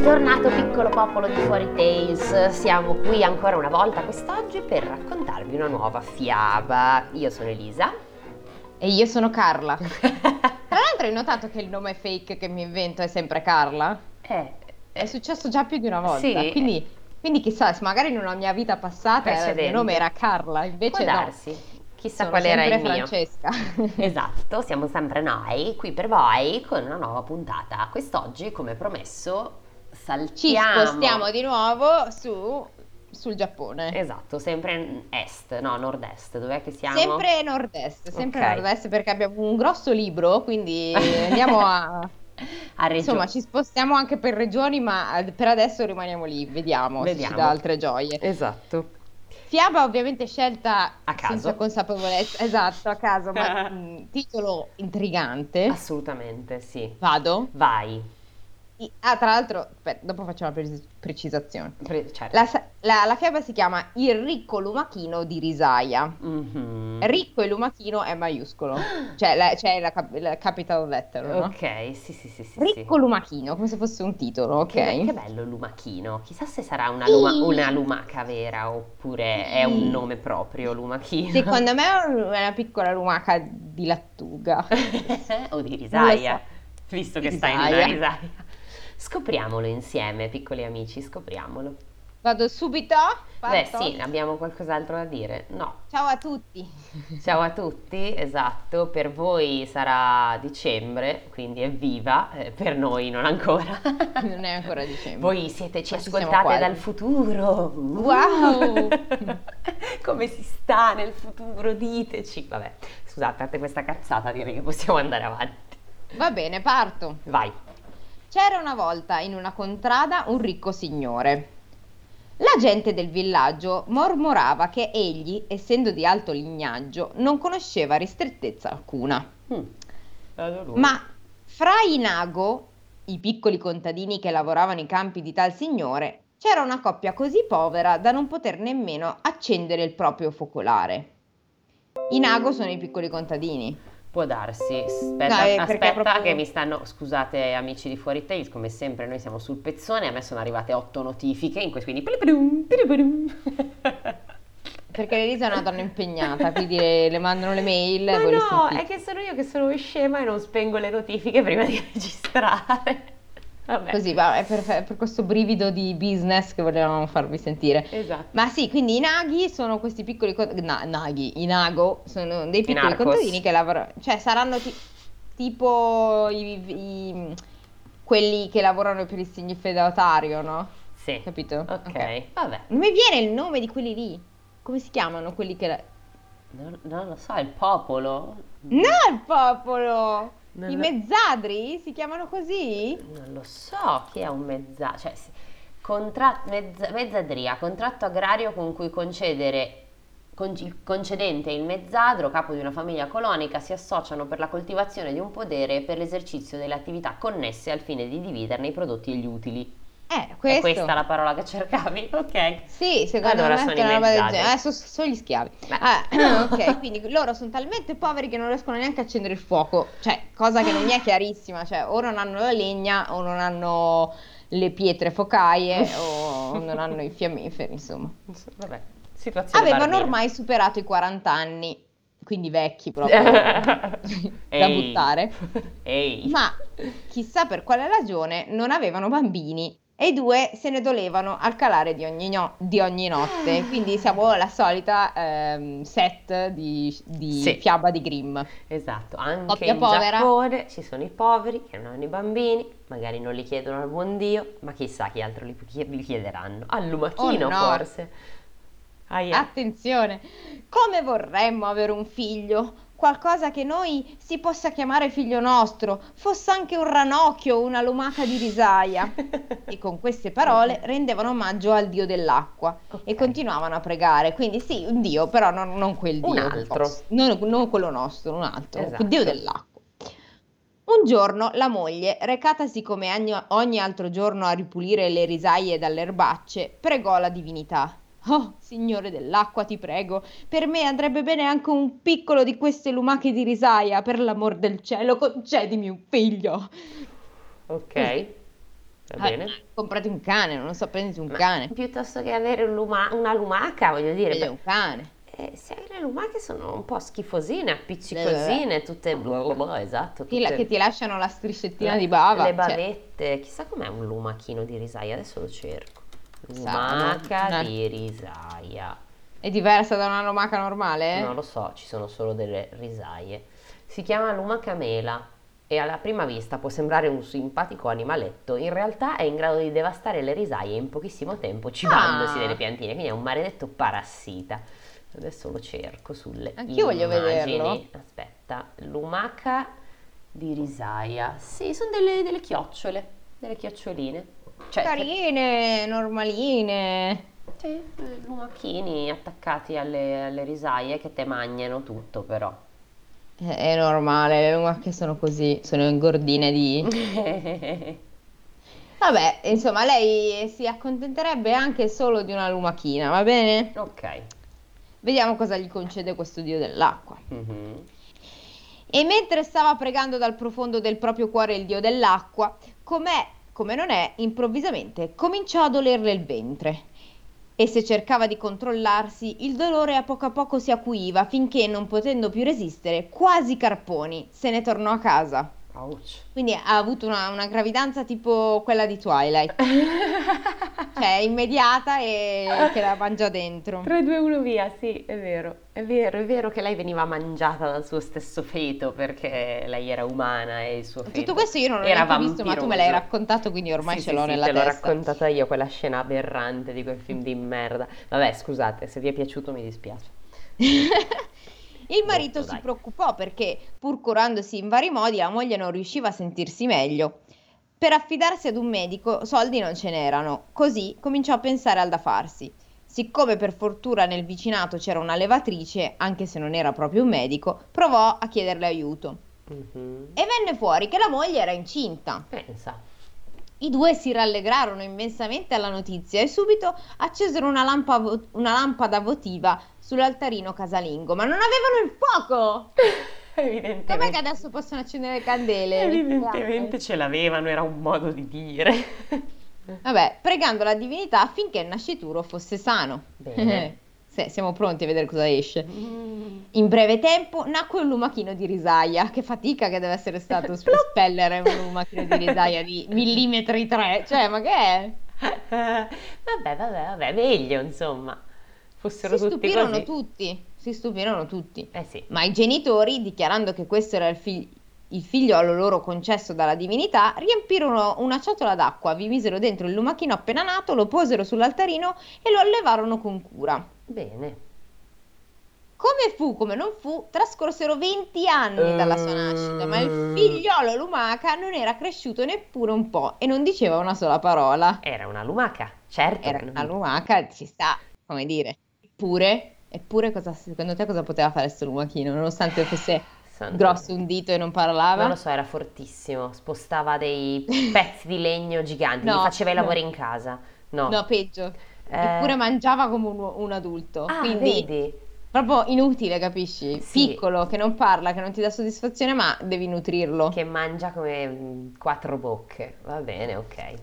Bentornato piccolo popolo di Fuori Tales, siamo qui ancora una volta quest'oggi per raccontarvi una nuova fiaba. Io sono Elisa. E io sono Carla. Tra l'altro hai notato che il nome fake che mi invento è sempre Carla? Eh, È successo già più di una volta, Sì. quindi, quindi chissà, se magari in una mia vita passata era- il Precedente. mio nome era Carla, può invece no. darsi. Chissà Sono qual era il mio. Francesca. Esatto, siamo sempre noi qui per voi con una nuova puntata. Quest'oggi, come promesso, Ci saltiamo. spostiamo di nuovo su, sul Giappone. Esatto, sempre est, no, nord-est. Dov'è che siamo? Sempre nord-est, sempre Ok. nord-est perché abbiamo un grosso libro, quindi andiamo a... a. Insomma, ci spostiamo anche per regioni, ma per adesso rimaniamo lì, vediamo, se Vediamo. ci dà altre gioie. Esatto. Fiaba ovviamente scelta A caso. senza consapevolezza, esatto, a caso, ma mh, titolo intrigante. Assolutamente, sì. Vado. Vai. Ah, tra l'altro, aspetta, dopo faccio una pre- precisazione. Pre- certo. La, la- la fiaba si chiama Il ricco lumachino di Risaia. Mhm. Ricco e lumachino è maiuscolo, cioè la, c'è la, cap- capital letter, no? Ok, sì, sì, sì, sì. Ricco sì. lumachino, come se fosse un titolo, ok? Che, che bello lumachino. Chissà se sarà una, luma- Sì. una lumaca vera oppure è un nome proprio lumachino. Secondo me è un- è una piccola lumaca di lattuga. o di risaia, so. visto che Di stai in una risaia. Scopriamolo insieme, piccoli amici, scopriamolo. Vado subito? Beh, Parto? sì, abbiamo qualcos'altro da dire? No. Ciao a tutti. Ciao a tutti, esatto, per voi sarà dicembre, quindi evviva, eh, per noi non ancora. Non è ancora dicembre. Voi siete, ci Ma ascoltate dal futuro. Uh! Wow! Come si sta nel futuro? Diteci. Vabbè, scusate, a parte questa cazzata direi che possiamo andare avanti. Va bene, parto. Vai. C'era una volta in una contrada un ricco signore. La gente del villaggio mormorava che egli, essendo di alto lignaggio, non conosceva ristrettezza alcuna. Mm. Ma fra i Nago, i piccoli contadini che lavoravano i campi di tal signore, c'era una coppia così povera da non poter nemmeno accendere il proprio focolare. I Nago sono i piccoli contadini. Può darsi. Aspetta, perché aspetta proprio- che mi stanno. Scusate, amici di Fuori Tales, come sempre noi siamo sul pezzone. A me sono arrivate otto notifiche in questo, quindi. Perché Elisa è una donna impegnata, quindi le, le mandano le mail Ma le no, sentite. è che sono io che sono scema e non spengo le notifiche prima di registrare. Vabbè. Così, va, è per, per questo brivido di business che volevamo farvi sentire. Esatto. Ma sì, quindi i naghi sono questi piccoli co- na- naghi, i nago sono dei piccoli contadini che lavorano, cioè saranno ti- tipo i- i- quelli che lavorano per il segno fedatario, no? Sì. Capito? Ok, vabbè. Non mi viene il nome di quelli lì. Come si chiamano quelli che... la- Non, non lo so, il popolo? No, il popolo! I mezzadri si chiamano così? Non lo so chi è un mezza... Cioè, sì, contra- mezza- mezzadria, contratto agrario con cui concedere... con- il concedente e il mezzadro, capo di una famiglia colonica, si associano per la coltivazione di un podere e per l'esercizio delle attività connesse al fine di dividerne i prodotti e gli utili. Eh, È questo. questa la parola che cercavi? Ok. Sì, secondo Allora me sono è una roba del genere. Eh, so- sono gli schiavi. Ah, ok, quindi loro sono talmente poveri che non riescono neanche a accendere il fuoco. Cioè, cosa che non mi è chiarissima. Cioè, o non hanno la legna, o non hanno le pietre focaie, o non hanno i fiammiferi, insomma. Vabbè, situazione Avevano barbiere. ormai superato i 40 anni, quindi vecchi proprio, da buttare. Ehi. Ma chissà per quale ragione non avevano bambini e i due se ne dolevano al calare di ogni, no- di ogni notte. Quindi siamo la solita ehm, set di, di Sì. fiaba di Grimm. Esatto, anche Coppia in povera. Giappone ci sono i poveri che non hanno i bambini, magari non li chiedono al buon Dio, ma chissà chi altro li, li chiederanno. Al lumachino Oh no. forse. Aia. Attenzione, come vorremmo avere un figlio, qualcosa che noi si possa chiamare figlio nostro, fosse anche un ranocchio o una lumaca di risaia. E con queste parole rendevano omaggio al dio dell'acqua e Ok. continuavano a pregare. Quindi sì, un dio, però non, non quel dio. Un altro. Non, non quello nostro, un altro, Esatto. il dio dell'acqua. Un giorno la moglie, recatasi come ogni, ogni altro giorno a ripulire le risaie dalle erbacce, pregò la divinità. Oh, signore dell'acqua, ti prego, per me andrebbe bene anche un piccolo di queste lumache di risaia, per l'amor del cielo, concedimi un figlio. Ok. va Ah, bene? comprati un cane, non lo so, prenditi un Ma cane. piuttosto che avere un luma- una lumaca, voglio dire, beh, un cane. eh, se hai le lumache sono un po' schifosine, appiccicosine, tutte bla bla bla, esatto, la- tutte che ti lasciano la striscettina le- di bava. le cioè, bavette, chissà com'è un lumachino di risaia, adesso lo cerco. Lumaca no? di risaia. è diversa da una lumaca normale? Non lo so, ci sono solo delle risaie. Si chiama lumaca mela e alla prima vista può sembrare un simpatico animaletto, in realtà è in grado di devastare le risaie in pochissimo tempo cibandosi Ah. delle piantine, quindi è un maledetto parassita. Adesso lo cerco sulle Anch'io voglio immagini. vederlo. Aspetta, lumaca di risaia. Sì, sono delle, delle chiocciole, delle chioccioline. Cioè, Carine, normaline. sì, eh, lumachini attaccati alle, alle risaie che te mangiano tutto però. È, è normale, le lumache sono così, sono ingordine di... Vabbè, insomma, lei si accontenterebbe anche solo di una lumachina, va bene? ok. Vediamo cosa gli concede questo dio dell'acqua. Mhm. E mentre stava pregando dal profondo del proprio cuore il dio dell'acqua, com'è, come non è, improvvisamente cominciò a dolerle il ventre. E se cercava di controllarsi, il dolore a poco a poco si acuiva finché, non potendo più resistere, quasi carponi, se ne tornò a casa. Ouch. Quindi ha avuto una, una gravidanza tipo quella di Twilight, cioè immediata e che la mangia dentro. 3, 2, 1, via, sì, è vero. È vero, è vero che lei veniva mangiata dal suo stesso feto perché lei era umana e il suo feto Tutto questo io non l'ho era visto, ma tu me l'hai raccontato, quindi ormai Sì, ce sì, l'ho sì, nella te l'ho testa. raccontata io quella scena aberrante di quel film di merda. Vabbè, scusate, se vi è piaciuto mi dispiace. Il marito Detto, si dai. preoccupò perché, pur curandosi in vari modi, la moglie non riusciva a sentirsi meglio. Per affidarsi ad un medico soldi non ce n'erano, così cominciò a pensare al da farsi. Siccome per fortuna nel vicinato c'era una levatrice, anche se non era proprio un medico, provò a chiederle aiuto. Mhm. E venne fuori che la moglie era incinta. Pensa. I due si rallegrarono immensamente alla notizia e subito accesero una, lampa vo- una lampada votiva sull'altarino casalingo, ma non avevano il fuoco! Com'è Evidentemente. che adesso possono accendere le candele? Evidentemente ce l'avevano, era un modo di dire. Vabbè, pregando la divinità affinché il nascituro fosse sano. Bene. Sì, siamo pronti a vedere cosa esce. Mm. In breve tempo nacque un lumachino di risaia. Che fatica che deve essere stato spellere un lumachino di risaia di millimetri tre. Cioè, ma che è? Vabbè, vabbè, vabbè, meglio insomma. Fossero Si tutti stupirono così. tutti. Si stupirono tutti. Eh sì. Ma i genitori, dichiarando che questo era il, fig- il figliolo loro concesso dalla divinità, riempirono una ciotola d'acqua, vi misero dentro il lumachino appena nato, lo posero sull'altarino e lo allevarono con cura. Bene. Come fu, come non fu, trascorsero 20 anni dalla sua nascita, ma il figliolo lumaca non era cresciuto neppure un po' e non diceva una sola parola. Era una lumaca, certo. Era una lumaca, ci sta, come dire. Eppure, eppure cosa, secondo te cosa poteva fare questo lumachino, nonostante fosse Santo- grosso un dito e non parlava? Non lo so, era fortissimo. Spostava dei pezzi di legno giganti, No, faceva i no. lavori in casa. No. No, peggio. Eh, Eppure mangiava come un, un adulto, Ah, quindi vedi? proprio inutile, capisci? Sì. Piccolo, che non parla, che non ti dà soddisfazione, ma devi nutrirlo. Che mangia come mm, quattro bocche. Va bene, ok.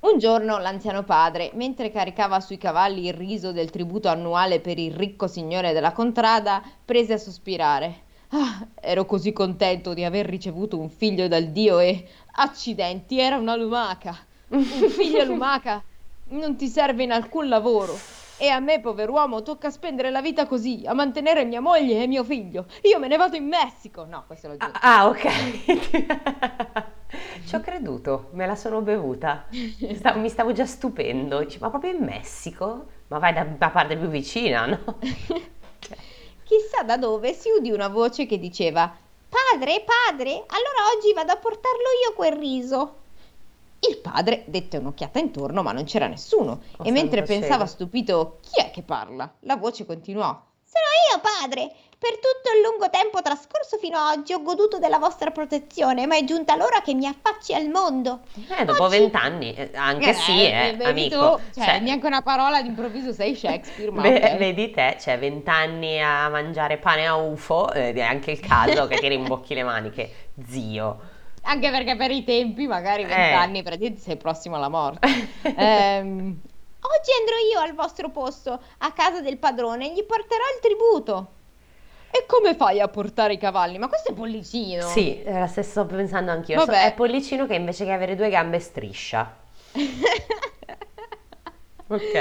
Un giorno l'anziano padre, mentre caricava sui cavalli il riso del tributo annuale per il ricco signore della contrada, prese a sospirare. Ah, ero così contento di aver ricevuto un figlio dal dio e, accidenti, era una lumaca. Un figlio lumaca non ti serve in alcun lavoro. E a me, pover'uomo, tocca spendere la vita così, a mantenere mia moglie e mio figlio. Io me ne vado in Messico. No, questo l'ho giusto. Ah, ah, ok. Ci ho creduto, me la sono bevuta. Sta- mi stavo già stupendo. Dici, ma proprio in Messico? Ma vai da, da parte più vicina, no? Chissà da dove si udì una voce che diceva: Padre, padre, allora oggi vado a portarlo io quel riso. Il padre dette un'occhiata intorno, ma non c'era nessuno. Oh, e mentre pensava stupito chi è che parla, la voce continuò: Sono io, padre. Per tutto il lungo tempo trascorso fino ad oggi ho goduto della vostra protezione, ma è giunta l'ora che mi affacci al mondo. Eh, dopo Oggi- vent'anni, eh, anche sì, eh, vedi amico. tu, cioè, Cioè, neanche una parola d'improvviso sei Shakespeare, ma ok. Vedi te, cioè vent'anni a mangiare pane a UFO, è anche il caso che ti rimbocchi le maniche, zio. Anche perché per i tempi, magari Eh. vent'anni, praticamente sei prossimo alla morte. Ehm, oggi andrò io al vostro posto, a casa del padrone, e gli porterò il tributo. E come fai a portare i cavalli? Ma questo è Pollicino. Sì, era stesso pensando anch'io. Vabbè. È Pollicino che invece che avere due gambe striscia. Ok.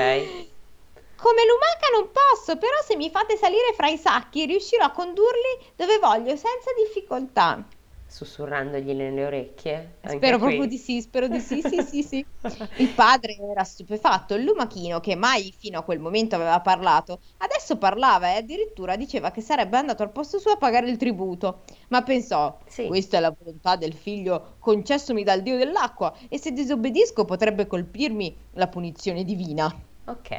Come lumaca non posso, però se mi fate salire fra i sacchi riuscirò a condurli dove voglio senza difficoltà. Sussurrandogli nelle orecchie. Spero qui. proprio di sì, spero di sì, sì, sì, sì. Il padre era stupefatto, il lumachino, che mai fino a quel momento aveva parlato, adesso parlava e addirittura diceva che sarebbe andato al posto suo a pagare il tributo. Ma pensò, Sì. questa è la volontà del figlio concessomi dal dio dell'acqua e se disobbedisco potrebbe colpirmi la punizione divina. Ok.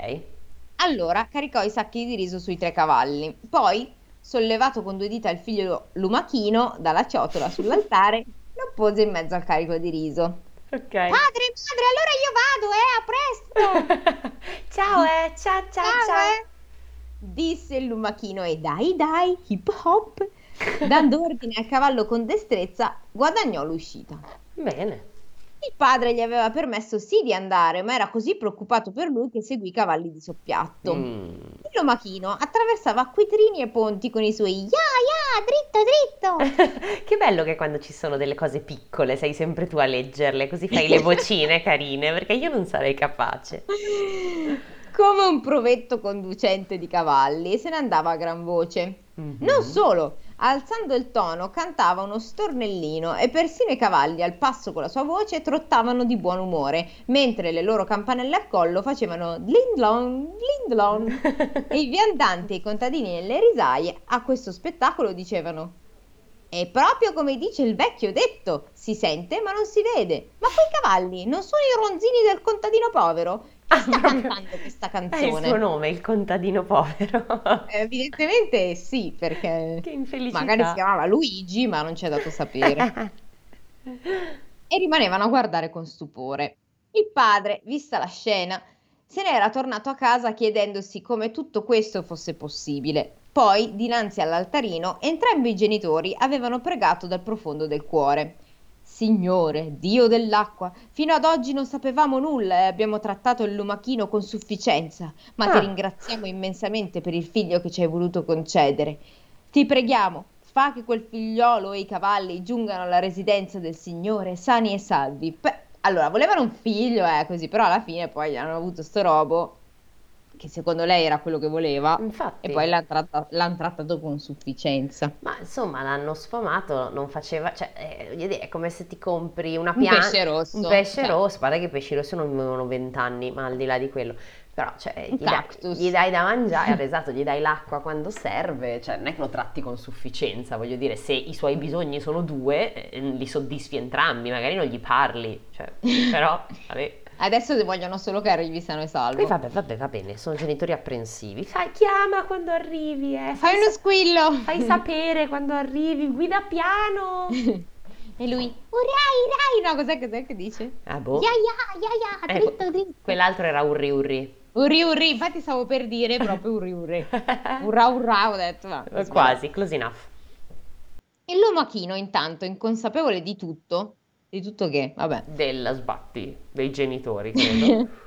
Allora caricò i sacchi di riso sui tre cavalli. Poi, sollevato con due dita il figlio lumachino dalla ciotola sull'altare, lo pose in mezzo al carico di riso. Ok. Padre, madre, allora io vado, eh, a presto! ciao, eh. Ciao, ciao, ciao. eh! Disse il lumachino e dai, dai, hip hop. Dando ordine al cavallo con destrezza, guadagnò l'uscita. Bene. Il padre gli aveva permesso sì di andare, ma era così preoccupato per lui che seguì i cavalli di soppiatto. Mm. Il lumachino attraversava acquitrini e ponti con i suoi ya ya, dritto dritto. Che bello che quando ci sono delle cose piccole sei sempre tu a leggerle, così fai le vocine carine, perché io non sarei capace. Come un provetto conducente di cavalli se ne andava a gran voce. Mhm. Non solo, alzando il tono cantava uno stornellino e persino i cavalli al passo con la sua voce trottavano di buon umore, mentre le loro campanelle a collo facevano glindlon. E i viandanti e i contadini nelle risaie a questo spettacolo dicevano È proprio come dice il vecchio detto, si sente ma non si vede. Ma quei cavalli non sono i ronzini del contadino povero? Chi sta cantando questa È il canzone? suo nome, il contadino povero. Eh, Evidentemente sì, perché Che infelicità. magari si chiamava Luigi, ma non c'è dato sapere. E rimanevano a guardare con stupore. Il padre, vista la scena, se n'era tornato a casa chiedendosi come tutto questo fosse possibile. Poi, dinanzi all'altarino, entrambi i genitori avevano pregato dal profondo del cuore. Signore, Dio dell'acqua, fino ad oggi non sapevamo nulla e abbiamo trattato il lumachino con sufficienza, ma ti Ah. ringraziamo immensamente per il figlio che ci hai voluto concedere. Ti preghiamo, fa che quel figliolo e i cavalli giungano alla residenza del Signore sani e salvi. Beh, allora, volevano un figlio, eh, così, però alla fine poi hanno avuto sto robo, che secondo lei era quello che voleva, Infatti. e poi l'hanno tratta- l'han trattato con sufficienza. Ma insomma, l'hanno sfumato, non faceva, cioè, eh, è come se ti compri una Un pianta, pesce rosso, un pesce cioè. rosso, guarda che i pesci rossi non vivono vent'anni, ma al di là di quello, però, cioè, Un gli dai, cactus. gli dai da mangiare, esatto, gli dai l'acqua quando serve, cioè, non è che lo tratti con sufficienza, voglio dire, se i suoi bisogni sono due, eh, li soddisfi entrambi, magari non gli parli, cioè, però, vabbè. Adesso vogliono solo che arrivi sano e salvo. Poi vabbè, vabbè, va bene, sono genitori apprensivi. Fai, chiama quando arrivi, eh. Fai uno squillo! Fai sapere quando arrivi, guida piano. E lui, urai, urai, no, cos'è, cos'è che dice? Ah, boh. Ya, ya, ya, ya, Ecco, dritto, dritto. Quell'altro era urri urri. Urri, urri, infatti stavo per dire proprio urri, urri. Urra, urra, ho detto, va. Quasi, close enough. Il lumachino, intanto, inconsapevole di tutto, di tutto che, vabbè, Della sbatti, dei genitori, credo.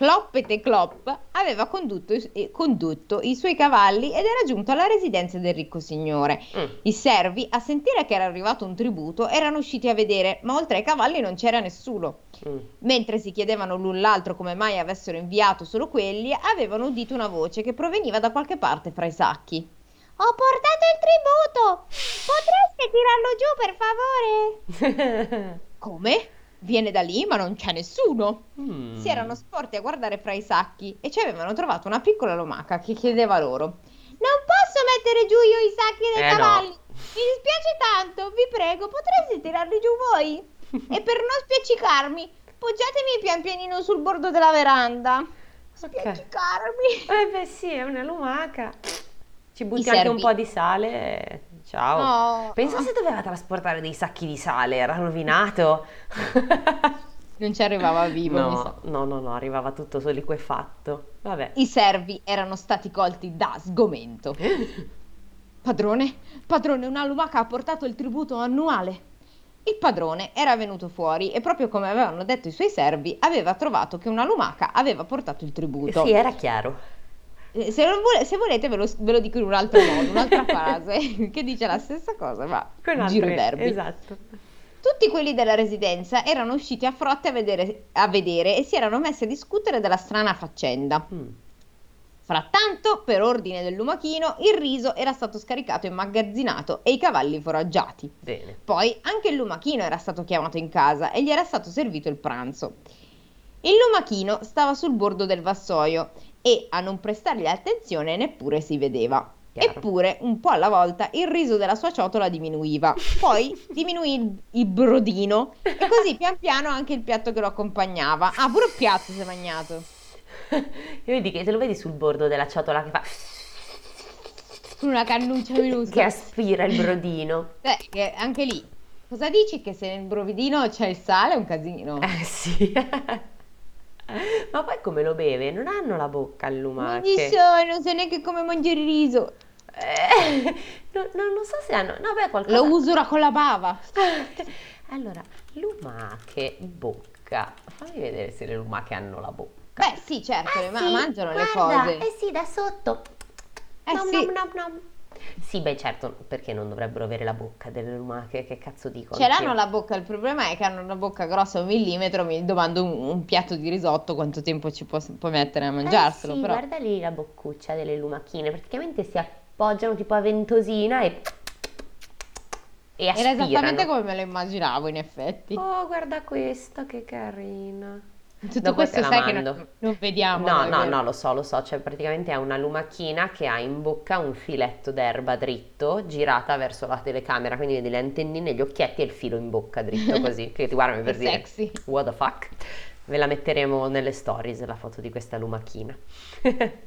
Cloppete Clop aveva condotto, i- eh, condotto i suoi cavalli ed era giunto alla residenza del ricco signore. Mm. I servi, a sentire che era arrivato un tributo, erano usciti a vedere, ma oltre ai cavalli non c'era nessuno. Mm. Mentre si chiedevano l'un l'altro come mai avessero inviato solo quelli, avevano udito una voce che proveniva da qualche parte fra i sacchi. Ho portato il tributo! Potreste tirarlo giù, per favore? Come? Viene da lì, ma non c'è nessuno. Mm. Si erano sporti a guardare fra i sacchi e ci avevano trovato una piccola lumaca che chiedeva loro: Non posso mettere giù io i sacchi dei Eh, no. cavalli. Mi dispiace tanto, vi prego, potreste tirarli giù voi? e per non spiaccicarmi, poggiatemi pian pianino sul bordo della veranda. Spiaccicarmi. Eh beh sì, è una lumaca. Ci butti anche un servi. po' di sale. e Ciao. No. Pensa se doveva trasportare dei sacchi di sale, era rovinato. Non ci arrivava vivo, mi sa. No, no, no, no, arrivava tutto solo liquefatto. Vabbè. I servi erano stati colti da sgomento. Padrone, padrone, una lumaca ha portato il tributo annuale. Il padrone era venuto fuori e proprio come avevano detto i suoi servi, aveva trovato che una lumaca aveva portato il tributo. Sì, era chiaro. Eh, Se, vole- se volete ve lo, ve lo dico in un altro modo, un'altra frase che dice la stessa cosa, ma giro i verbi. Esatto. Tutti quelli della residenza erano usciti a frotte a vedere, a vedere e si erano messi a discutere della strana faccenda. Mm. Frattanto, per ordine del lumachino, il riso era stato scaricato e immagazzinato e i cavalli foraggiati. Bene. Poi anche il lumachino era stato chiamato in casa e gli era stato servito il pranzo. Il lumachino stava sul bordo del vassoio e a non prestargli attenzione neppure si vedeva. Chiaro. Eppure, un po' alla volta, il riso della sua ciotola diminuiva. Poi diminuì il, il brodino e così pian piano anche il piatto che lo accompagnava. Ah, pure il piatto si è magnato. E vedi che te lo vedi sul bordo della ciotola che fa Con una cannuccia che minuscola. aspira il brodino. Eh, che anche lì. Cosa dici? Che se nel brovidino c'è il sale è un casino. Eh sì. Ma poi come lo beve? Non hanno la bocca al Non lumache. ci so, non so neanche come mangiare il riso. Eh, no- no- non so se hanno... No, beh, qualcosa... Lo usura con la bava. Allora, lumache, bocca. Fammi vedere se le lumache hanno la bocca. Beh, sì, certo, le ma- sì, mangiano le guarda, cose. Eh sì, da sotto. Eh Nom, sì. nom, nom, nom. Sì, beh, certo, perché non dovrebbero avere la bocca delle lumache? Che cazzo dicono? Ce l'hanno la bocca, il problema è che hanno una bocca grossa un millimetro, mi domando un, un piatto di risotto quanto tempo ci può, può mettere a mangiarselo, eh sì, però. guarda lì la boccuccia delle lumachine, praticamente si appoggiano tipo a ventosina e, e Era esattamente aspirano. come me lo immaginavo, in effetti. Oh, guarda questa, che carina. Tutto dopo questo sai che mando. non, non vediamo. No, no, vero. no, lo so, lo so, cioè praticamente è una lumachina che ha in bocca un filetto d'erba dritto, girata verso la telecamera, quindi vedi le antennine, gli occhietti e il filo in bocca dritto così, che ti guardano per Che dire sexy. what the fuck. Ve la metteremo nelle stories, la foto di questa lumachina.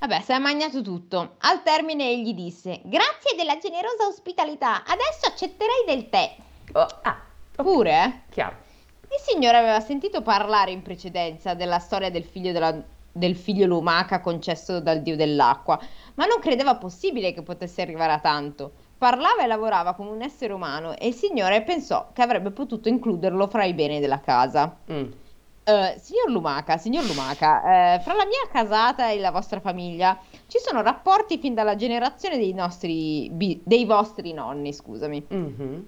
Vabbè, si è mangiato tutto. Al termine egli disse: Grazie della generosa ospitalità, adesso accetterei del tè. Oh, ah, ok, Pure, eh? chiaro. Il signore aveva sentito parlare in precedenza della storia del figlio, della- del figlio lumaca concesso dal dio dell'acqua, ma non credeva possibile che potesse arrivare a tanto. Parlava e lavorava come un essere umano e il signore pensò che avrebbe potuto includerlo fra i beni della casa. Mm. Eh, signor Lumaca, signor Lumaca, eh, fra la mia casata e la vostra famiglia ci sono rapporti fin dalla generazione dei nostri, dei vostri nonni, scusami. Mhm.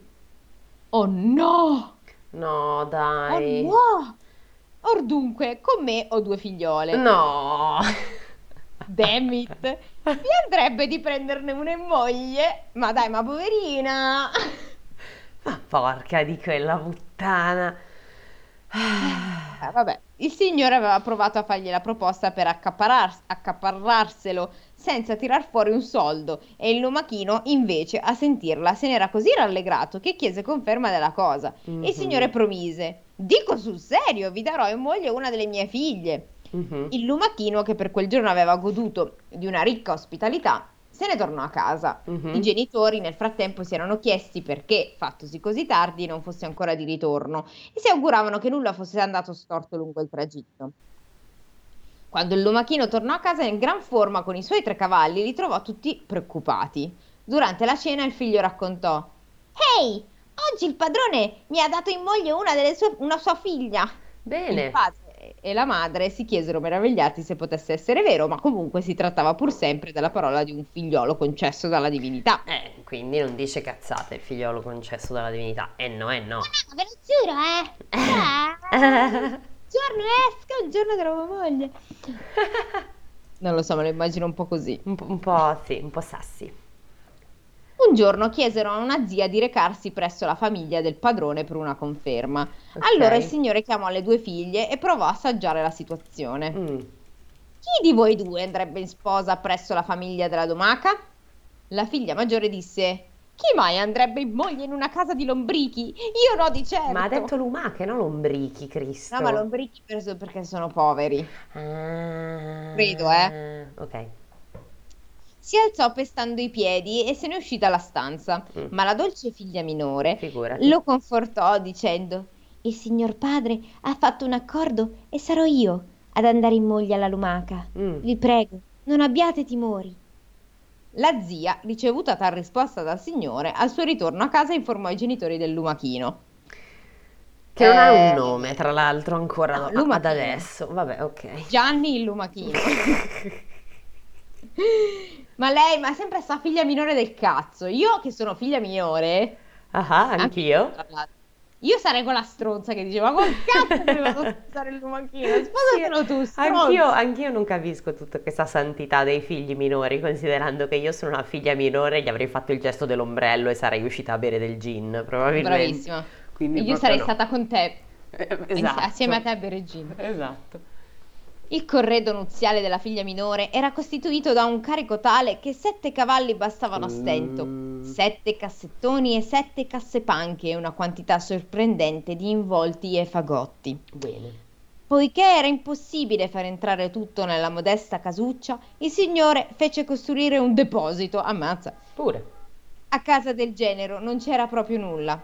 Oh no! No, Oh dai. no! Or dunque, con me ho due figliole. No. Damn it! Mi andrebbe di prenderne una in moglie. Ma dai, ma poverina! Ma porca di quella puttana. Eh, vabbè, il signore aveva provato a fargli la proposta per accaparrar- accaparrarselo senza tirar fuori un soldo e il lumachino invece a sentirla se n'era così rallegrato che chiese conferma della cosa. Mhm. Il signore promise: Dico sul serio, vi darò in moglie una delle mie figlie. Mhm. Il lumachino, che per quel giorno aveva goduto di una ricca ospitalità, se ne tornò a casa. Mhm. I genitori nel frattempo si erano chiesti perché, fattosi così tardi, non fosse ancora di ritorno e si auguravano che nulla fosse andato storto lungo il tragitto. Quando il lumachino tornò a casa in gran forma con i suoi tre cavalli, li trovò tutti preoccupati. Durante la cena il figlio raccontò: Ehi, oggi il padrone mi ha dato in moglie una, delle sue, una sua figlia. Il Bene. padre e la madre si chiesero meravigliati se potesse essere vero, ma comunque si trattava pur sempre della parola di un figliolo concesso dalla divinità. Eh, quindi non dice cazzate il figliolo concesso dalla divinità. Eh no, eh no. ve lo giuro, eh! un giorno esco, un giorno trovo moglie. Non lo so, me lo immagino un po' così. Un po', un po' sì, un po' sassi. Un giorno chiesero a una zia di recarsi presso la famiglia del padrone per una conferma. Ok. Allora il signore chiamò le due figlie e provò a assaggiare la situazione. Mm. Chi di voi due andrebbe in sposa presso la famiglia della Domaca? La figlia maggiore disse: Chi mai andrebbe in moglie in una casa di lombrichi? Io no, di certo. Ma ha detto lumache, non lombrichi, Cristo. No, ma lombrichi per- perché sono poveri. Ah, Credo, eh. Ok. Si alzò pestando i piedi e se ne uscì dalla stanza. Mm. Ma la dolce figlia minore Figurati. lo confortò dicendo: Il signor padre ha fatto un accordo e sarò io ad andare in moglie alla lumaca. Mm. Vi prego, non abbiate timori. La zia, ricevuta tal risposta dal signore, al suo ritorno a casa informò i genitori del lumachino. Che non ha un Eh, nome, tra l'altro, ancora no, no- ad lumachino. adesso. Vabbè, ok. Gianni il lumachino. Ma lei, ma è sempre sta figlia minore del cazzo. Io che sono figlia minore, Ah, anche anch'io. tra l'altro, io sarei quella stronza che diceva, ma col cazzo che vado a sposare il lumachino? Sposatelo tu, stronzo. Anch'io, anch'io non capisco tutta questa santità dei figli minori, considerando che io sono una figlia minore, gli avrei fatto il gesto dell'ombrello e sarei uscita a bere del gin, probabilmente. Bravissima. Quindi Io proprio sarei no. stata con te, Eh, ins- Esatto. assieme a te a bere gin. Esatto. Il corredo nuziale della figlia minore era costituito da un carico tale che sette cavalli bastavano a stento, Mm. sette cassettoni e sette cassepanche e una quantità sorprendente di involti e fagotti. Bene. Poiché era impossibile far entrare tutto nella modesta casuccia, il signore fece costruire un deposito, ammazza, Pure. a casa del genero non c'era proprio nulla.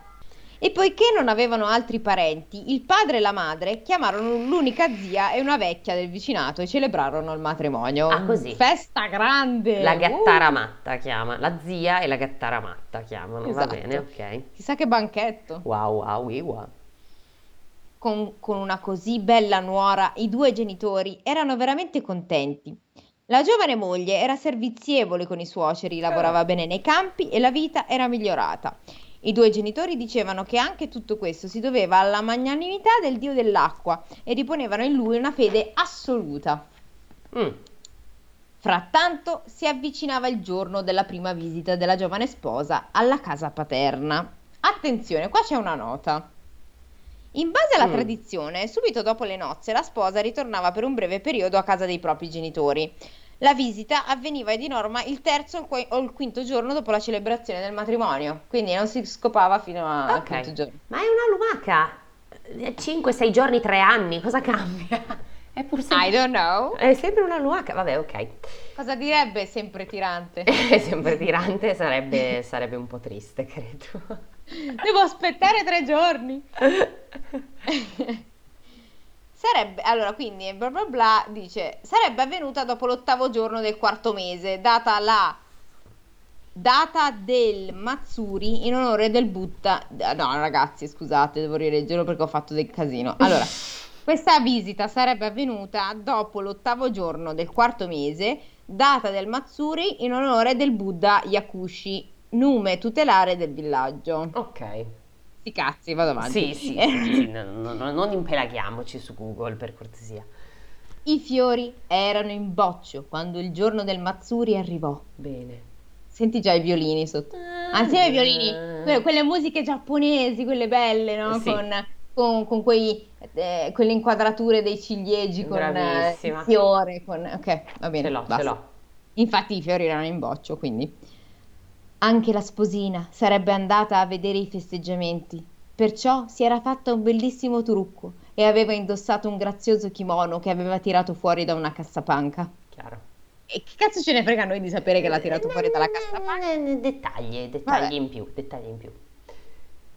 E poiché non avevano altri parenti, il padre e la madre chiamarono l'unica zia e una vecchia del vicinato e celebrarono il matrimonio. Ah, così. Festa grande! La uh! gattara matta chiama, la zia e la gattara matta chiamano, va Esatto. bene, ok. Chissà che banchetto. Wow, wow, wow. Con, con una così bella nuora, i due genitori erano veramente contenti. La giovane moglie era servizievole con i suoceri, lavorava bene nei campi e la vita era migliorata. I due genitori dicevano che anche tutto questo si doveva alla magnanimità del dio dell'acqua e riponevano in lui una fede assoluta. Mm. Frattanto si avvicinava il giorno della prima visita della giovane sposa alla casa paterna. Attenzione, qua c'è una nota. In base alla Mm. tradizione, subito dopo le nozze la sposa ritornava per un breve periodo a casa dei propri genitori. La visita avveniva di norma il terzo o il quinto giorno dopo la celebrazione del matrimonio, quindi non si scopava fino a- al Ok. quinto giorno. Ma è una lumaca. 5, 6 giorni, 3 anni, cosa cambia? È pur I sempre... don't know. È sempre una lumaca, vabbè, ok. Cosa direbbe sempre tirante? È sempre tirante, sarebbe, sarebbe un po' triste, credo. Devo aspettare tre giorni. Sarebbe, allora, quindi bla bla bla dice, sarebbe avvenuta dopo l'ottavo giorno del quarto mese, data la data del Matsuri in onore del Buddha. No, ragazzi, scusate, devo rileggerlo perché ho fatto del casino. Allora, questa visita sarebbe avvenuta dopo l'ottavo giorno del quarto mese, data del Matsuri in onore del Buddha Yakushi, nume tutelare del villaggio. Ok. Sti cazzi, vado avanti. Sì, sì, sì, sì, no, no, no, non impelaghiamoci su Google, per cortesia. I fiori erano in boccio quando il giorno del Matsuri arrivò. Bene. Senti già i violini sotto. Anzi, i violini, que- quelle musiche giapponesi, quelle belle, no? Sì. Con, con, con quei, eh, quelle inquadrature dei ciliegi, con eh, il fiore, con... Ok, va bene, Ce l'ho, ce basta. l'ho. Infatti i fiori erano in boccio, quindi. Anche la sposina sarebbe andata a vedere i festeggiamenti, perciò si era fatta un bellissimo trucco e aveva indossato un grazioso kimono che aveva tirato fuori da una cassapanca. Chiaro. E che cazzo ce ne frega a noi di sapere che l'ha tirato Eh, fuori dalla eh, cassapanca? eh, Dettagli, dettagli Vabbè. in più, dettagli in più.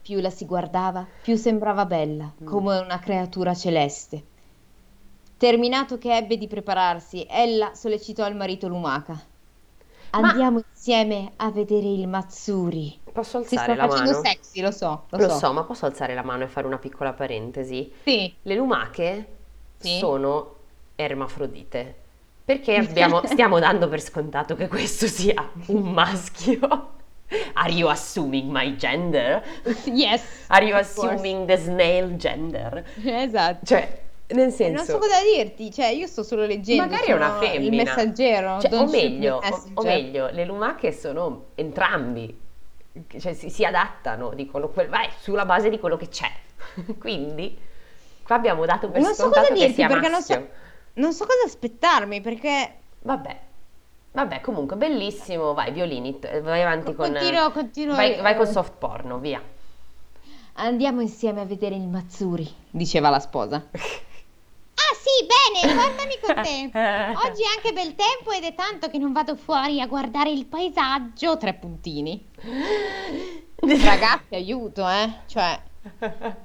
Più la si guardava, più sembrava bella, Mm. come una creatura celeste. Terminato che ebbe di prepararsi, ella sollecitò il marito Lumaca. Ma- Andiamo insieme a vedere il Matsuri. Posso Si alzare sta la facendo mano? sexy, lo so, lo, Lo so. so, ma posso alzare la mano e fare una piccola parentesi? Sì, Le lumache Sì. sono ermafrodite. Perché abbiamo- stiamo dando per scontato che questo sia un maschio? Are you assuming my gender? yes. Are you of course. assuming the snail gender? Esatto. Cioè, nel Non senso... so cosa dirti, cioè io sto solo leggendo. Magari è una femmina. Il messaggero. Cioè, o, meglio, o- meglio, le lumache sono entrambi, cioè si, si adattano dicono, quel- vai, sulla base di quello che c'è. Quindi, qua abbiamo dato per Non so scontato cosa che dirti sia perché non so, non so cosa aspettarmi perché Vabbè, vabbè, comunque bellissimo, vai, violini, vai avanti con... continuo, continuo. vai, vai con soft porno, via. Andiamo insieme a vedere il Matsuri, diceva la sposa. Ah sì, bene, portami con te. Oggi è anche bel tempo ed è tanto che non vado fuori a guardare il paesaggio. Tre puntini. Ragazzi, aiuto, eh. Cioè,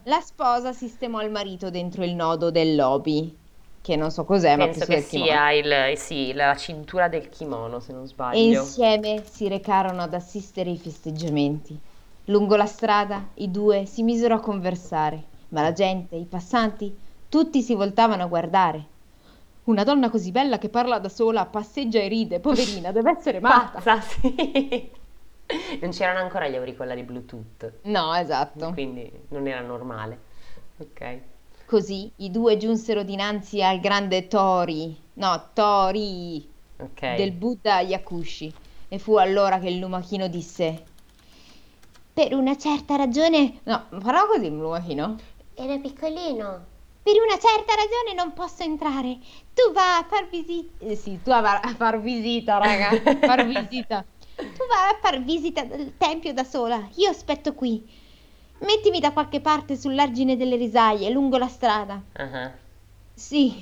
la sposa sistemò il marito dentro il nodo del lobby. che non so cos'è, ma Penso penso che del kimono. sia il, eh, sì, la cintura del kimono, se non E sbaglio. insieme si recarono ad assistere ai festeggiamenti. Lungo la strada i due si misero a conversare, ma la gente, i passanti, tutti si voltavano a guardare. Una donna così bella che parla da sola, passeggia e ride, poverina, deve essere matta. Pazza, sì. Non c'erano ancora gli auricolari Bluetooth, No, esatto. quindi non era normale. Ok. Così i due giunsero dinanzi al grande Tori, no, Tori Ok. del Buddha Yakushi. E fu allora che il lumachino disse: Per una certa ragione. No, farò così il lumachino. Era piccolino. Per una certa ragione non posso entrare. Tu vai a far visita. Eh sì, tu vai a far visita, raga. Far visita. Tu vai a far visita del tempio da sola. Io aspetto qui. Mettimi da qualche parte sull'argine delle risaie, lungo la strada. Ah, Sì,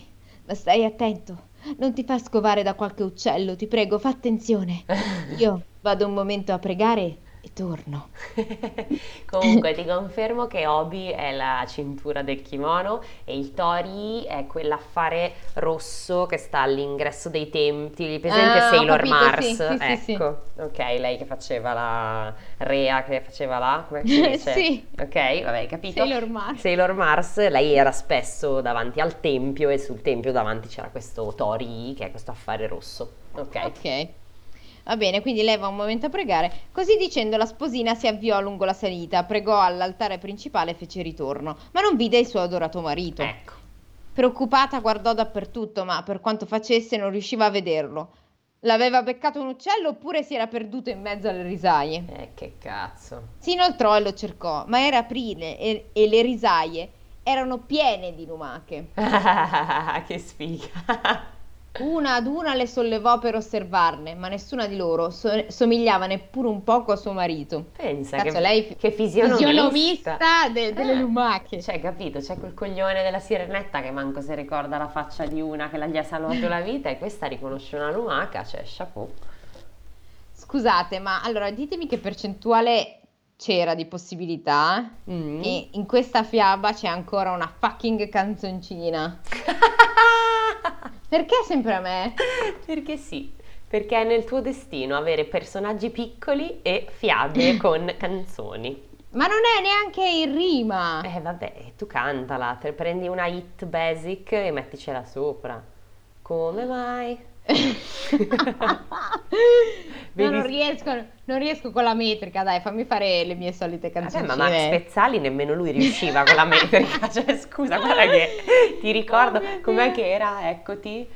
ma stai attento. Non ti far scovare da qualche uccello, ti prego, fa attenzione. Io vado un momento a pregare e torno. Comunque ti confermo che Obi è la cintura del kimono e il Tori è quell'affare rosso che sta all'ingresso dei templi. Presente Ah, Sailor capito, Mars? sì, sì, sì, sì. ecco, ok, lei che faceva la Rea che faceva là, come si dice? Sì. Ok, vabbè, capito? Sailor Mars. Sailor Mars, lei era spesso davanti al tempio e sul tempio davanti c'era questo Tori che è questo affare rosso. Ok. Ok. Va bene, quindi lei va un momento a pregare. Così dicendo, la sposina si avviò lungo la salita, pregò all'altare principale e fece ritorno, ma non vide il suo adorato marito. Ecco. Preoccupata guardò dappertutto, ma per quanto facesse non riusciva a vederlo. L'aveva beccato un uccello oppure si era perduto in mezzo alle risaie. Eh, che cazzo. Si inoltrò e lo cercò, ma era aprile e, e le risaie erano piene di lumache. che sfiga. Una ad una le sollevò per osservarne, ma nessuna di loro so- somigliava neppure un poco a suo marito. Pensa Cazzo, che, lei che fisionomista. fisionomista de- delle Eh, lumache. Cioè, capito? C'è quel coglione della sirenetta che manco si ricorda la faccia di una che gli ha salvato la vita e questa riconosce una lumaca, cioè, chapeau. Scusate, ma allora ditemi che percentuale c'era di possibilità Mm. che in questa fiaba c'è ancora una fucking canzoncina. Perché sempre a me? Perché sì, perché è nel tuo destino avere personaggi piccoli e fiabe con canzoni. Ma non è neanche in rima. Eh vabbè, tu cantala, te prendi una hit basic e metticela sopra. Come mai? No, non riesco, non riesco con la metrica, dai, fammi fare le mie solite canzoncine. ma Max Pezzali nemmeno lui riusciva con la metrica, cioè scusa, guarda che ti ricordo Oh com'è che era, eccoti.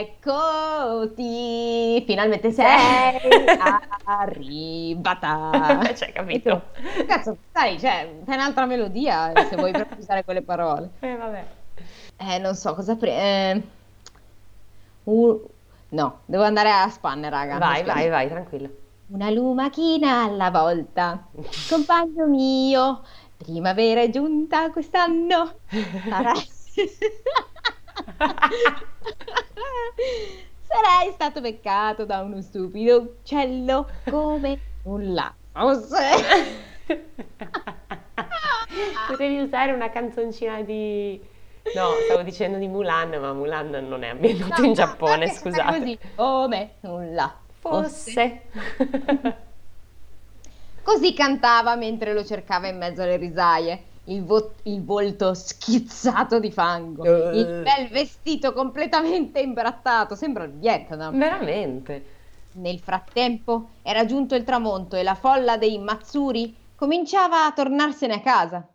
Eccoti, finalmente sei arrivata. Cioè, capito? Cazzo, sai, cioè, fai un'altra melodia se vuoi per usare quelle parole. Eh vabbè. Eh, non so cosa pre... eh, No, devo andare a spanne, raga. Vai, vai, vai, tranquilla. Una lumachina alla volta, compagno mio, primavera è giunta quest'anno. Sarai... Sarai stato beccato da uno stupido uccello come nulla fosse. Potevi usare una canzoncina di... No, stavo dicendo di Mulan, ma Mulan non è ambientato No, in no, Giappone, fai scusate. Così, come nulla fosse. Così cantava mentre lo cercava in mezzo alle risaie, il, vo- il volto schizzato di fango, Eh. il bel vestito completamente imbrattato, sembra il Vietnam. Veramente. Nel frattempo era giunto il tramonto e la folla dei Matsuri cominciava a tornarsene a casa.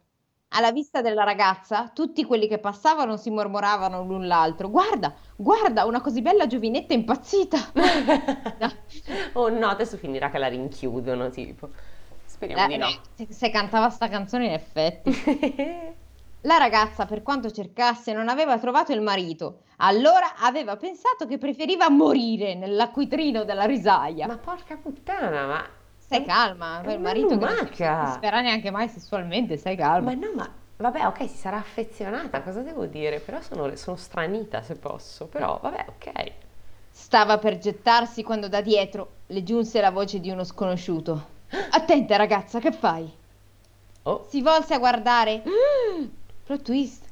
Alla vista della ragazza, tutti quelli che passavano si mormoravano l'un l'altro: Guarda, guarda, una così bella giovinetta impazzita! oh no, adesso finirà che la rinchiudono, tipo. Speriamo Eh, di no. se, se cantava sta canzone, in effetti. La ragazza, per quanto cercasse, non aveva trovato il marito. Allora aveva pensato che preferiva morire nell'acquitrino della risaia. Ma porca puttana, ma... Stai calma, è il una marito che non lumaca. si spera neanche mai sessualmente, stai calma. Ma no, ma... Vabbè, ok, si sarà affezionata, cosa devo dire? Però sono, sono stranita se posso, però vabbè, ok. Stava per gettarsi quando da dietro le giunse la voce di uno sconosciuto. Attenta ragazza, che fai? Oh, Si volse a guardare. Plot twist.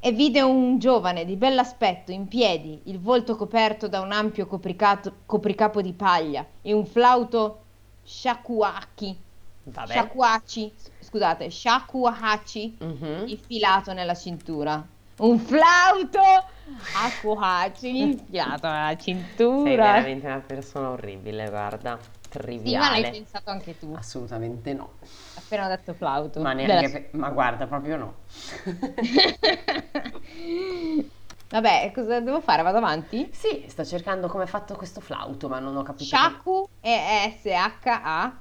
e vide un giovane di bell'aspetto in piedi, il volto coperto da un ampio copricato- copricapo di paglia e un flauto shakuhachi, Vabbè. shakuhachi, scusate, shakuhachi Mhm. infilato nella cintura. Un flauto shakuhachi infilato nella Sei cintura. veramente una persona orribile, guarda. Sì, ma l'hai Triviale. pensato anche tu, Assolutamente no. appena ho detto flauto. Ma Della- neanche pe- ma guarda, proprio no. Vabbè, cosa devo fare? Vado avanti? Sì, sto cercando come è fatto questo flauto, ma non ho capito. Shaku è S-H-A-K-U.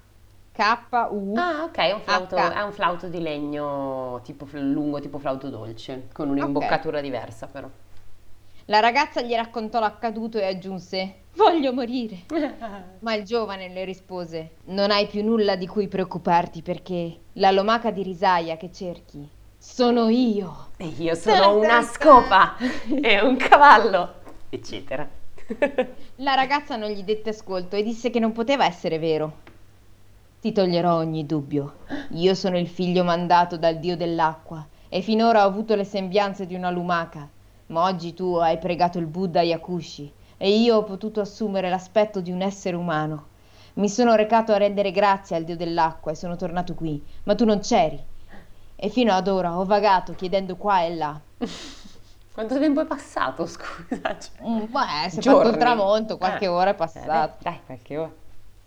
Ah, ok, è un flauto, H. è un flauto di legno tipo lungo, tipo flauto dolce, con un'imboccatura diversa però. La ragazza gli raccontò l'accaduto e aggiunse: Voglio morire. Ma il giovane le rispose: Non hai più nulla di cui preoccuparti perché la lumaca di risaia che cerchi sono io. E io sono una scopa e un cavallo, eccetera. La ragazza non gli dette ascolto e disse che non poteva essere vero. Ti toglierò ogni dubbio. Io sono il figlio mandato dal dio dell'acqua e finora ho avuto le sembianze di una lumaca. Ma oggi tu hai pregato il Buddha Yakushi e io ho potuto assumere l'aspetto di un essere umano. Mi sono recato a rendere grazie al dio dell'acqua e sono tornato qui, ma tu non c'eri. E fino ad ora ho vagato chiedendo qua e là. Quanto tempo è passato, scusa? Cioè, Mm, Beh, si è fatto il tramonto, qualche Eh, ora è eh, passata. dai, dai, qualche ora.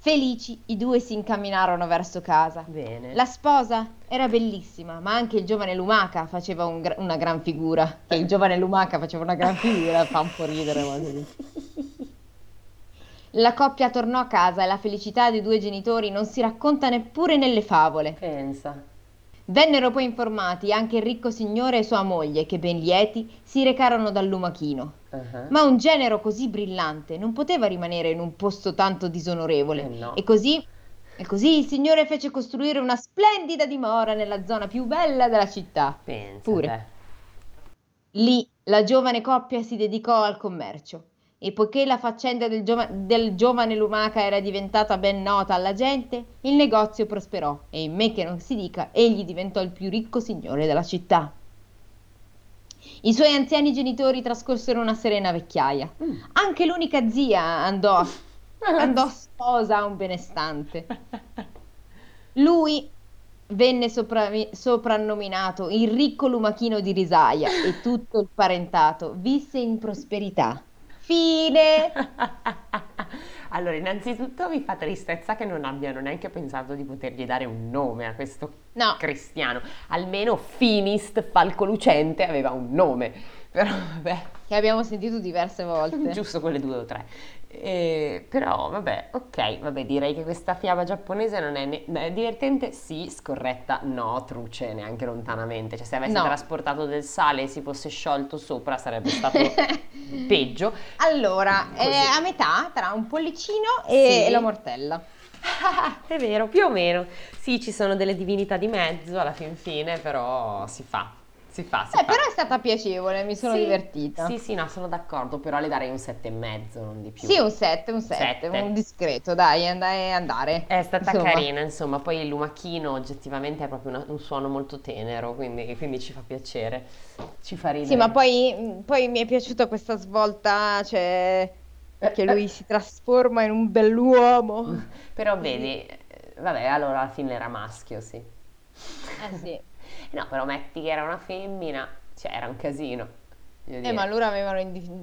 Felici, i due si incamminarono verso casa. Bene. La sposa era bellissima, ma anche il giovane Lumaca faceva un gra- una gran figura. Che il giovane Lumaca faceva una gran figura, fa un po' ridere. ma. La coppia tornò a casa e la felicità dei due genitori non si racconta neppure nelle favole. Pensa. Vennero poi informati anche il ricco signore e sua moglie, che ben lieti si recarono dal lumachino. Ah, Ma un genero così brillante non poteva rimanere in un posto tanto disonorevole. Eh no. E così, e così il Signore fece costruire una splendida dimora nella zona più bella della città. Pensa. Pure. Lì la giovane coppia si dedicò al commercio. E poiché la faccenda del, giova- del giovane lumaca era diventata ben nota alla gente, il negozio prosperò e in me che non si dica, egli diventò il più ricco signore della città. I suoi anziani genitori trascorsero una serena vecchiaia. Mm. Anche l'unica zia andò, andò sposa a un benestante. Lui venne sopra- soprannominato il ricco lumachino di risaia e tutto il parentato visse in prosperità. Fine! Allora, innanzitutto mi fa tristezza che non abbiano neanche pensato di potergli dare un nome a questo No, cristiano. Almeno Finist Falco Lucente aveva un nome. Però vabbè, che abbiamo sentito diverse volte. giusto quelle due o tre. Eh, però vabbè, ok, vabbè, direi che questa fiaba giapponese non è, né- è divertente, sì, scorretta, no, truce neanche lontanamente. Cioè, se avesse No. trasportato del sale e si fosse sciolto sopra sarebbe stato peggio. Allora, Così. è a metà tra un pollicino e Sì. la mortella. Ah, è vero, più o meno. Sì, ci sono delle divinità di mezzo alla fin fine, però si fa, si fa, si Eh, fa. però è stata piacevole, mi sono Sì, divertita. Sì, sì, no, sono d'accordo, però le darei un sette e mezzo, non di più. Sì, un 7, un 7, Sette. un discreto, dai, andai andare. È stata Insomma. carina, insomma, poi il lumachino oggettivamente è proprio una- un suono molto tenero, quindi, quindi ci fa piacere, ci fa. Sì, ma poi, poi mi è piaciuta questa svolta, cioè che lui si trasforma in un bell'uomo. Però vedi, eh, vabbè, allora alla fine era maschio, sì. Eh sì. No, però metti che era una femmina, cioè era un casino. Eh, ma loro avevano,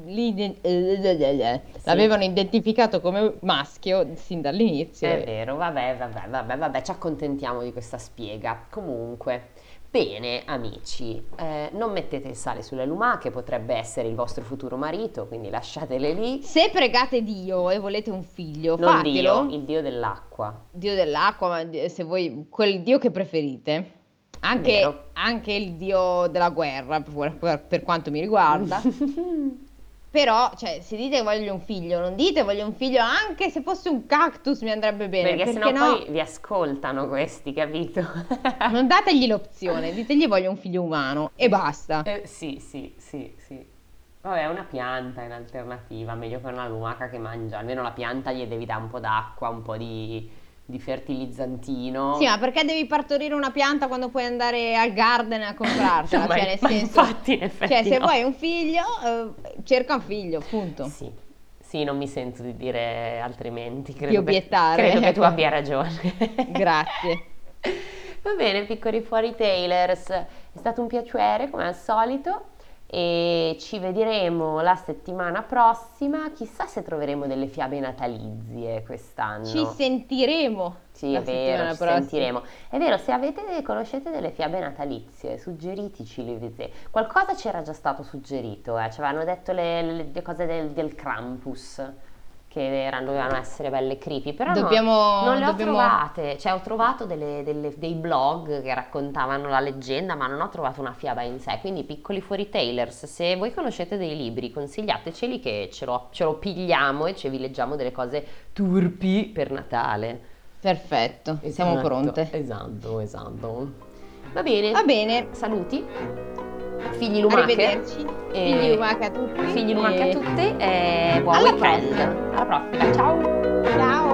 l'iden- eh, l'avevano identificato come maschio sin dall'inizio. È vero, vabbè, vabbè, vabbè, vabbè, ci accontentiamo di questa spiega. Comunque, bene, amici, eh, non mettete il sale sulle lumache, potrebbe essere il vostro futuro marito, quindi lasciatele lì. Se pregate Dio e volete un figlio, Non fatelo. Dio, il dio dell'acqua. Dio dell'acqua, ma di- se voi quel Dio che preferite. Anche, anche il Dio della guerra, per, per- per quanto mi riguarda. Però, cioè, se dite voglio un figlio, non dite voglio un figlio, anche se fosse un cactus mi andrebbe bene. Perché Perché, sennò no? poi vi ascoltano questi, capito? Non dategli l'opzione, ditegli voglio un figlio umano e basta. Eh, sì, sì, sì, sì. Vabbè, una pianta in alternativa, meglio che una lumaca che mangia. Almeno la pianta gli devi dare un po' d'acqua, un po' di, di fertilizzantino. Sì, ma perché devi partorire una pianta quando puoi andare al garden a comprartela? ma, cioè, nel senso, infatti, in effetti cioè, se no. vuoi un figlio, eh, cerca un figlio, punto. Sì, sì, non mi sento di dire altrimenti. Credo Di che- obiettare, credo che tu ecco. abbia ragione. Grazie. Va bene, piccoli fuori tailors, è stato un piacere come al solito e ci vedremo la settimana prossima. Chissà se troveremo delle fiabe natalizie quest'anno. Ci sentiremo Sì, è vero, ci prossima. sentiremo. È vero, se avete, conoscete delle fiabe natalizie, suggeriteci le vedete. Qualcosa c'era già stato suggerito, eh. Ci avevano detto le, le- le cose del, del Krampus, che erano, dovevano essere belle creepy, però no, Dobbiamo- non le ho dobbiamo- trovate. Cioè, ho trovato delle- delle- dei blog che raccontavano la leggenda, ma non ho trovato una fiaba in sé. Quindi, piccoli fuori tailors, se voi conoscete dei libri, consigliateceli che ce lo, ce lo pigliamo e ce vi leggiamo delle cose turpi per Natale. Perfetto, siamo Esatto, pronte. Esatto, esatto. Va bene. Va bene, Saluti. Figli lumache. arrivederci. E- Figli lumache a tutti. Figli lumache a e- tutti e buon Alla weekend. prossima. Alla prossima. Ciao.